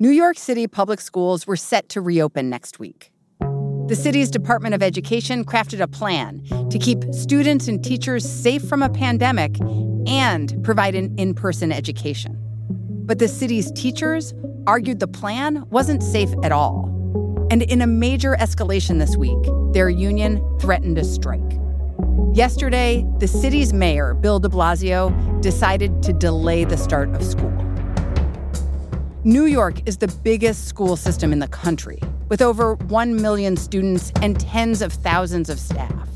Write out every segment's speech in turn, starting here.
New York City public schools were set to reopen next week. The city's Department of Education crafted a plan to keep students and teachers safe from a pandemic and provide an in person education. But the city's teachers argued the plan wasn't safe at all. And in a major escalation this week, their union threatened a strike. Yesterday, the city's mayor, Bill de Blasio, decided to delay the start of school. New York is the biggest school system in the country, with over 1 million students and tens of thousands of staff.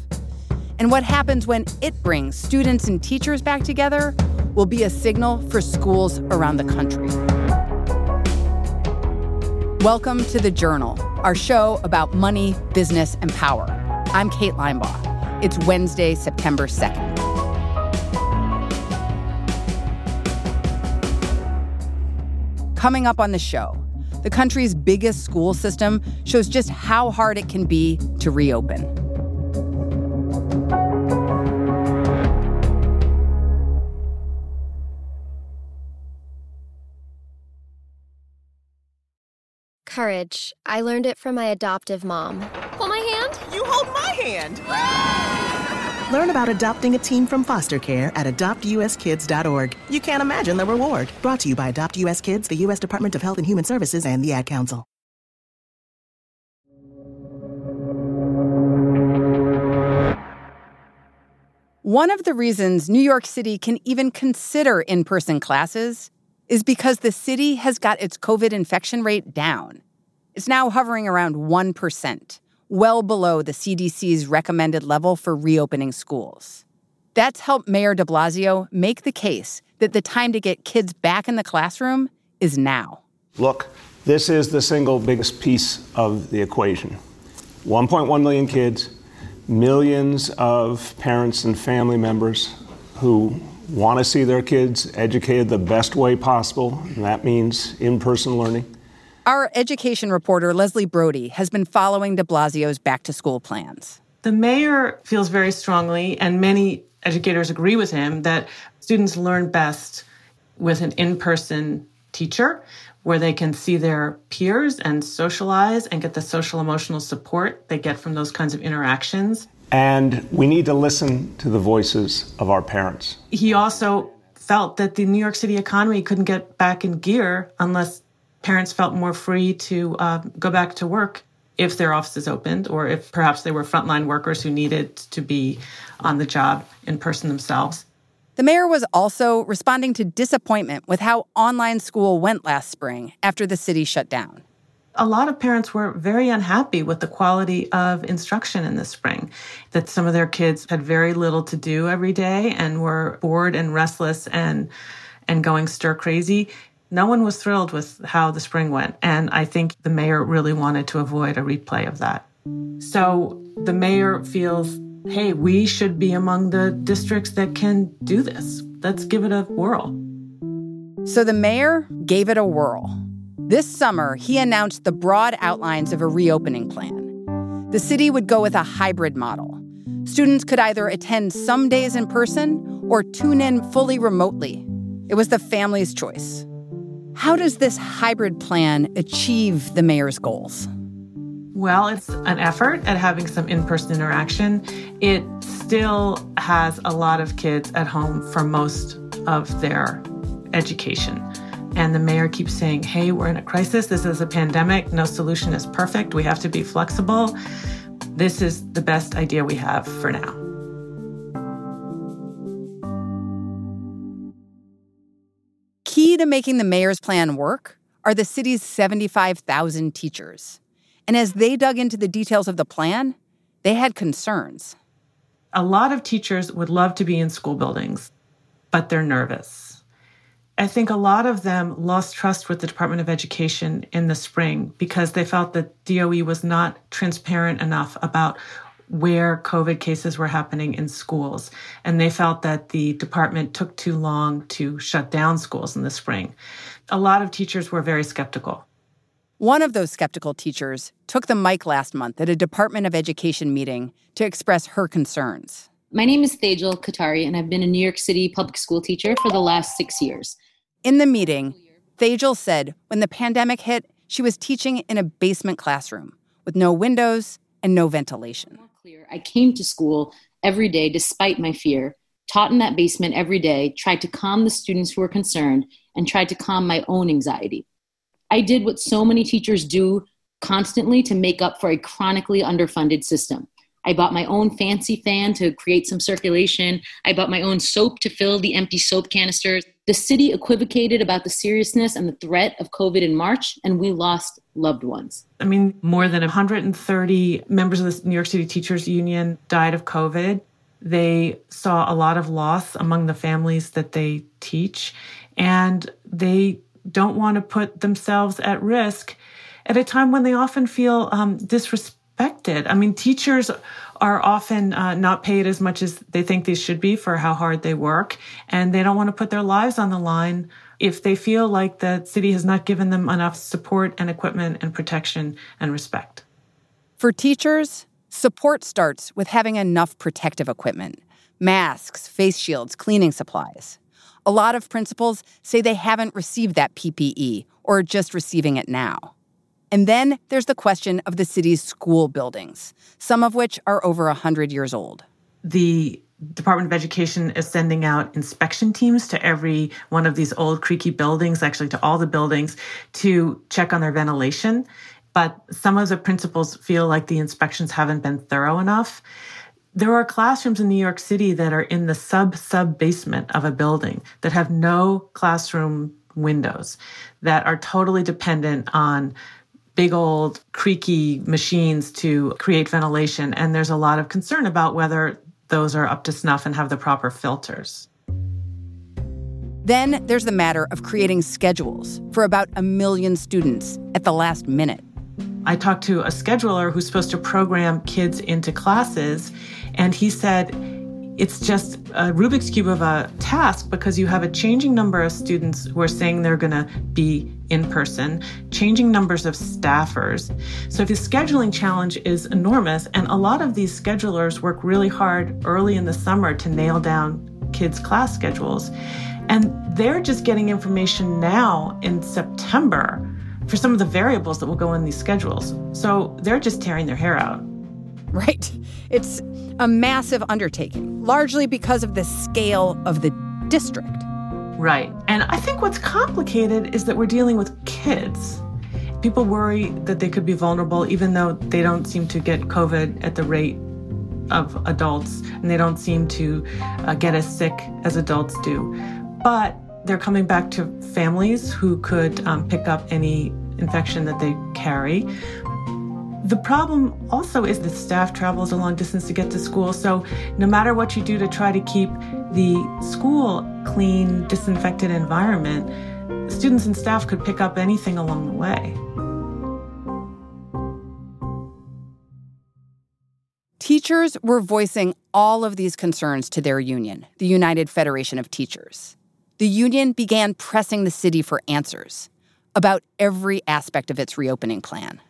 And what happens when it brings students and teachers back together will be a signal for schools around the country. Welcome to The Journal, our show about money, business, and power. I'm Kate Linebaugh. It's Wednesday, September 2nd. Coming up on the show, the country's biggest school system shows just how hard it can be to reopen. Courage. I learned it from my adoptive mom. Hold my hand? You hold my hand. Learn about adopting a team from foster care at adoptuskids.org. You can't imagine the reward. Brought to you by Adopt US Kids, the U.S. Department of Health and Human Services, and the Ad Council. One of the reasons New York City can even consider in person classes is because the city has got its COVID infection rate down. It's now hovering around 1% well below the CDC's recommended level for reopening schools. That's helped Mayor de Blasio make the case that the time to get kids back in the classroom is now. Look, this is the single biggest piece of the equation 1.1 million kids, millions of parents and family members who want to see their kids educated the best way possible, and that means in person learning. Our education reporter, Leslie Brody, has been following de Blasio's back to school plans. The mayor feels very strongly, and many educators agree with him, that students learn best with an in person teacher where they can see their peers and socialize and get the social emotional support they get from those kinds of interactions. And we need to listen to the voices of our parents. He also felt that the New York City economy couldn't get back in gear unless parents felt more free to uh, go back to work if their offices opened or if perhaps they were frontline workers who needed to be on the job in person themselves. The mayor was also responding to disappointment with how online school went last spring after the city shut down. A lot of parents were very unhappy with the quality of instruction in the spring, that some of their kids had very little to do every day and were bored and restless and and going stir crazy no one was thrilled with how the spring went. And I think the mayor really wanted to avoid a replay of that. So the mayor feels, hey, we should be among the districts that can do this. Let's give it a whirl. So the mayor gave it a whirl. This summer, he announced the broad outlines of a reopening plan. The city would go with a hybrid model. Students could either attend some days in person or tune in fully remotely. It was the family's choice. How does this hybrid plan achieve the mayor's goals? Well, it's an effort at having some in person interaction. It still has a lot of kids at home for most of their education. And the mayor keeps saying, hey, we're in a crisis. This is a pandemic. No solution is perfect. We have to be flexible. This is the best idea we have for now. To making the mayor's plan work are the city's 75,000 teachers. And as they dug into the details of the plan, they had concerns. A lot of teachers would love to be in school buildings, but they're nervous. I think a lot of them lost trust with the Department of Education in the spring because they felt that DOE was not transparent enough about where COVID cases were happening in schools. And they felt that the department took too long to shut down schools in the spring. A lot of teachers were very skeptical. One of those skeptical teachers took the mic last month at a Department of Education meeting to express her concerns. My name is Thejal Katari, and I've been a New York City public school teacher for the last six years. In the meeting, Thajel said when the pandemic hit, she was teaching in a basement classroom with no windows and no ventilation. I came to school every day despite my fear, taught in that basement every day, tried to calm the students who were concerned, and tried to calm my own anxiety. I did what so many teachers do constantly to make up for a chronically underfunded system. I bought my own fancy fan to create some circulation. I bought my own soap to fill the empty soap canisters. The city equivocated about the seriousness and the threat of COVID in March, and we lost loved ones. I mean, more than 130 members of the New York City Teachers Union died of COVID. They saw a lot of loss among the families that they teach, and they don't want to put themselves at risk at a time when they often feel um, disrespected. I mean, teachers are often uh, not paid as much as they think they should be for how hard they work, and they don't want to put their lives on the line if they feel like the city has not given them enough support and equipment and protection and respect. For teachers, support starts with having enough protective equipment masks, face shields, cleaning supplies. A lot of principals say they haven't received that PPE or are just receiving it now. And then there's the question of the city's school buildings, some of which are over 100 years old. The Department of Education is sending out inspection teams to every one of these old creaky buildings, actually to all the buildings, to check on their ventilation. But some of the principals feel like the inspections haven't been thorough enough. There are classrooms in New York City that are in the sub sub basement of a building that have no classroom windows, that are totally dependent on big old creaky machines to create ventilation. And there's a lot of concern about whether those are up to snuff and have the proper filters. Then there's the matter of creating schedules for about a million students at the last minute. I talked to a scheduler who's supposed to program kids into classes, and he said it's just a Rubik's Cube of a task because you have a changing number of students who are saying they're going to be in person, changing numbers of staffers. So the scheduling challenge is enormous. And a lot of these schedulers work really hard early in the summer to nail down kids' class schedules. And they're just getting information now in September for some of the variables that will go in these schedules. So they're just tearing their hair out. Right. It's a massive undertaking, largely because of the scale of the district. Right. And I think what's complicated is that we're dealing with kids. People worry that they could be vulnerable, even though they don't seem to get COVID at the rate of adults, and they don't seem to uh, get as sick as adults do. But they're coming back to families who could um, pick up any infection that they carry. The problem also is that staff travels a long distance to get to school. So, no matter what you do to try to keep the school clean, disinfected environment, students and staff could pick up anything along the way. Teachers were voicing all of these concerns to their union, the United Federation of Teachers. The union began pressing the city for answers about every aspect of its reopening plan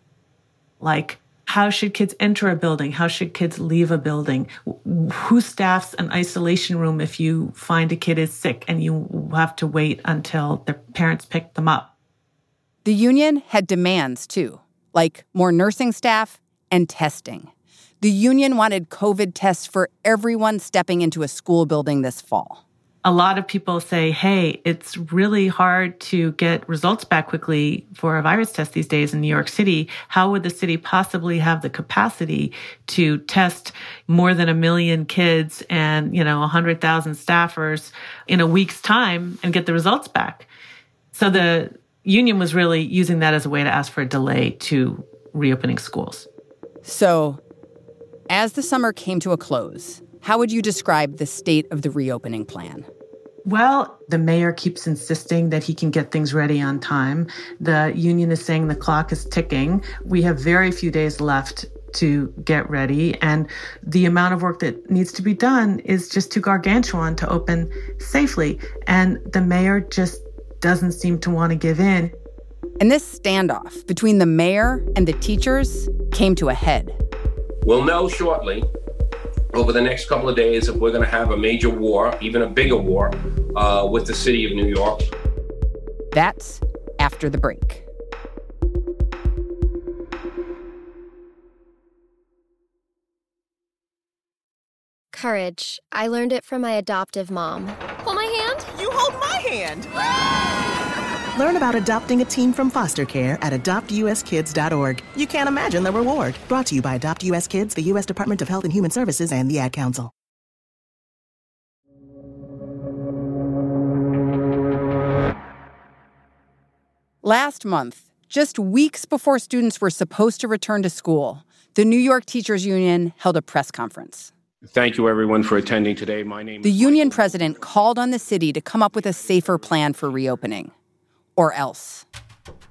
like how should kids enter a building? How should kids leave a building? Who staffs an isolation room if you find a kid is sick and you have to wait until their parents pick them up? The union had demands too, like more nursing staff and testing. The union wanted COVID tests for everyone stepping into a school building this fall a lot of people say, hey, it's really hard to get results back quickly for a virus test these days in New York City. How would the city possibly have the capacity to test more than a million kids and, you know, 100,000 staffers in a week's time and get the results back? So the union was really using that as a way to ask for a delay to reopening schools. So, as the summer came to a close, how would you describe the state of the reopening plan? Well, the mayor keeps insisting that he can get things ready on time. The union is saying the clock is ticking. We have very few days left to get ready. And the amount of work that needs to be done is just too gargantuan to open safely. And the mayor just doesn't seem to want to give in. And this standoff between the mayor and the teachers came to a head. We'll know shortly over the next couple of days if we're going to have a major war, even a bigger war, uh, with the city of New York. That's after the break. Courage. I learned it from my adoptive mom. Hold my hand. You hold my hand. Learn about adopting a team from foster care at adoptuskids.org. You can't imagine the reward. Brought to you by Adopt US Kids, the U.S. Department of Health and Human Services, and the Ad Council. Last month, just weeks before students were supposed to return to school, the New York Teachers Union held a press conference. Thank you, everyone, for attending today. My name is The is union president called on the city to come up with a safer plan for reopening, or else.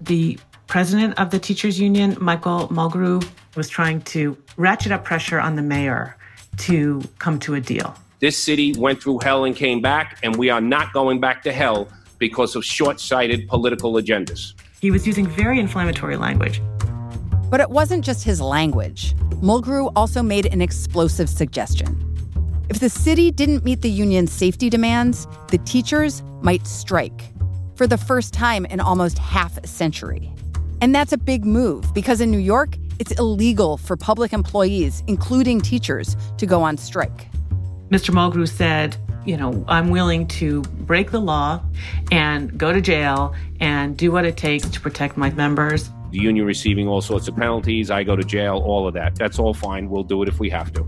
The president of the teachers union, Michael Mulgrew, was trying to ratchet up pressure on the mayor to come to a deal. This city went through hell and came back, and we are not going back to hell because of short sighted political agendas. He was using very inflammatory language. But it wasn't just his language. Mulgrew also made an explosive suggestion. If the city didn't meet the union's safety demands, the teachers might strike for the first time in almost half a century. And that's a big move because in New York, it's illegal for public employees, including teachers, to go on strike. Mr. Mulgrew said, you know, I'm willing to break the law and go to jail and do what it takes to protect my members. The union receiving all sorts of penalties, I go to jail, all of that. That's all fine. We'll do it if we have to.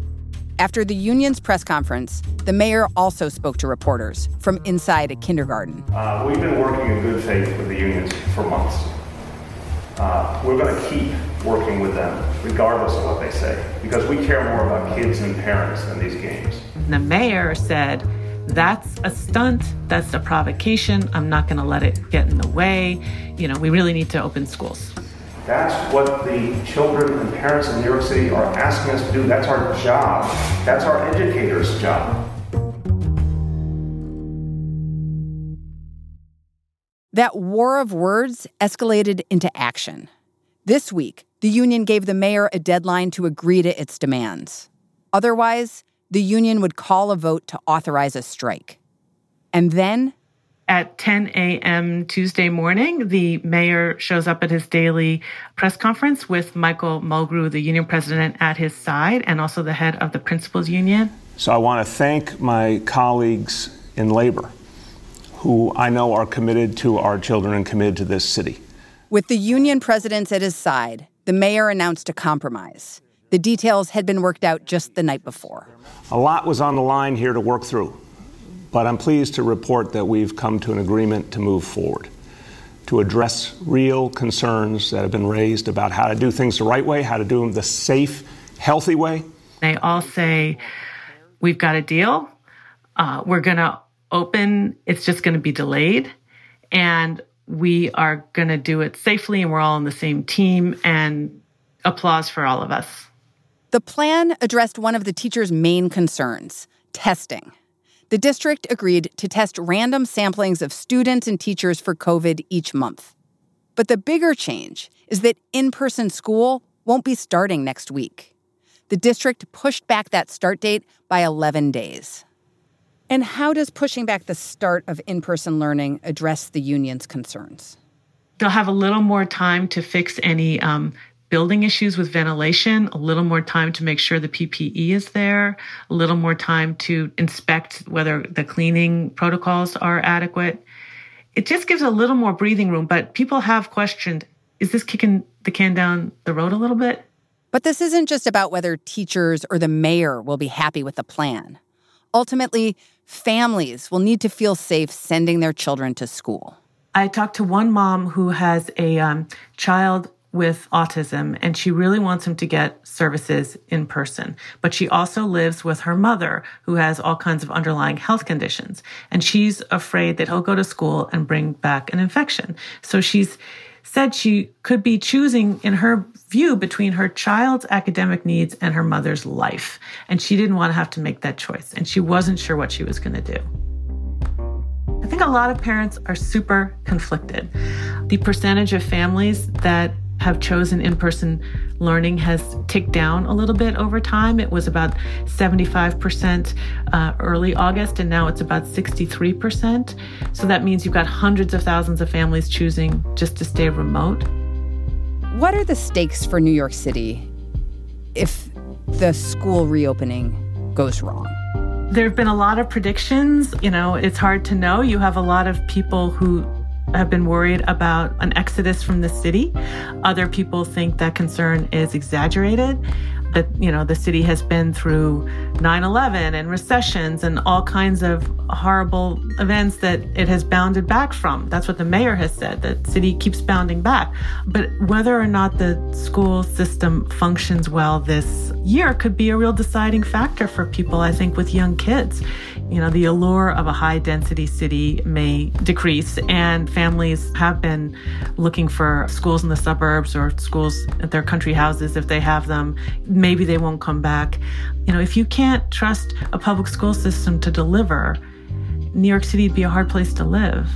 After the union's press conference, the mayor also spoke to reporters from inside a kindergarten. Uh, we've been working in good faith with the unions for months. Uh, we're going to keep working with them, regardless of what they say, because we care more about kids and parents than these games. The mayor said, that's a stunt, that's a provocation. I'm not going to let it get in the way. You know, we really need to open schools. That's what the children and parents in New York City are asking us to do. That's our job. That's our educators' job. That war of words escalated into action. This week, the union gave the mayor a deadline to agree to its demands. Otherwise, the union would call a vote to authorize a strike. And then, At 10 a.m. Tuesday morning, the mayor shows up at his daily press conference with Michael Mulgrew, the union president, at his side, and also the head of the principals union. So I want to thank my colleagues in labor who I know are committed to our children and committed to this city. with the union presidents at his side, the mayor announced a compromise. The details had been worked out just the night before. A lot was on the line here to work through, but I'm pleased to report that we've come to an agreement to move forward, to address real concerns that have been raised about how to do things the right way, how to do them the safe, healthy way. They all say, We've got a deal. Uh, we're going to open. It's just going to be delayed. And we are going to do it safely. And we're all on the same team. And applause for all of us. The plan addressed one of the teachers' main concerns testing. The district agreed to test random samplings of students and teachers for COVID each month. But the bigger change is that in person school won't be starting next week. The district pushed back that start date by 11 days. And how does pushing back the start of in person learning address the union's concerns? They'll have a little more time to fix any um, building issues with ventilation, a little more time to make sure the PPE is there, a little more time to inspect whether the cleaning protocols are adequate. It just gives a little more breathing room, but people have questioned is this kicking the can down the road a little bit? But this isn't just about whether teachers or the mayor will be happy with the plan. Ultimately, families will need to feel safe sending their children to school. I talked to one mom who has a um, child with autism and she really wants him to get services in person. But she also lives with her mother who has all kinds of underlying health conditions. And she's afraid that he'll go to school and bring back an infection. So she's said she could be choosing, in her view, between her child's academic needs and her mother's life. And she didn't want to have to make that choice. And she wasn't sure what she was going to do. I think a lot of parents are super conflicted. The percentage of families that have chosen in person learning has ticked down a little bit over time. It was about 75% uh, early August, and now it's about 63%. So that means you've got hundreds of thousands of families choosing just to stay remote. What are the stakes for New York City if the school reopening goes wrong? There have been a lot of predictions. You know, it's hard to know. You have a lot of people who have been worried about an exodus from the city. Other people think that concern is exaggerated that you know the city has been through 9/11 and recessions and all kinds of horrible events that it has bounded back from. That's what the mayor has said. That city keeps bounding back. But whether or not the school system functions well this year could be a real deciding factor for people I think with young kids you know, the allure of a high density city may decrease, and families have been looking for schools in the suburbs or schools at their country houses if they have them. Maybe they won't come back. You know, if you can't trust a public school system to deliver, New York City would be a hard place to live.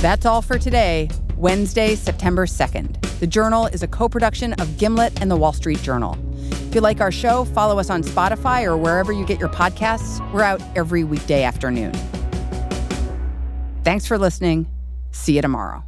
That's all for today. Wednesday, September 2nd. The Journal is a co production of Gimlet and the Wall Street Journal. If you like our show, follow us on Spotify or wherever you get your podcasts. We're out every weekday afternoon. Thanks for listening. See you tomorrow.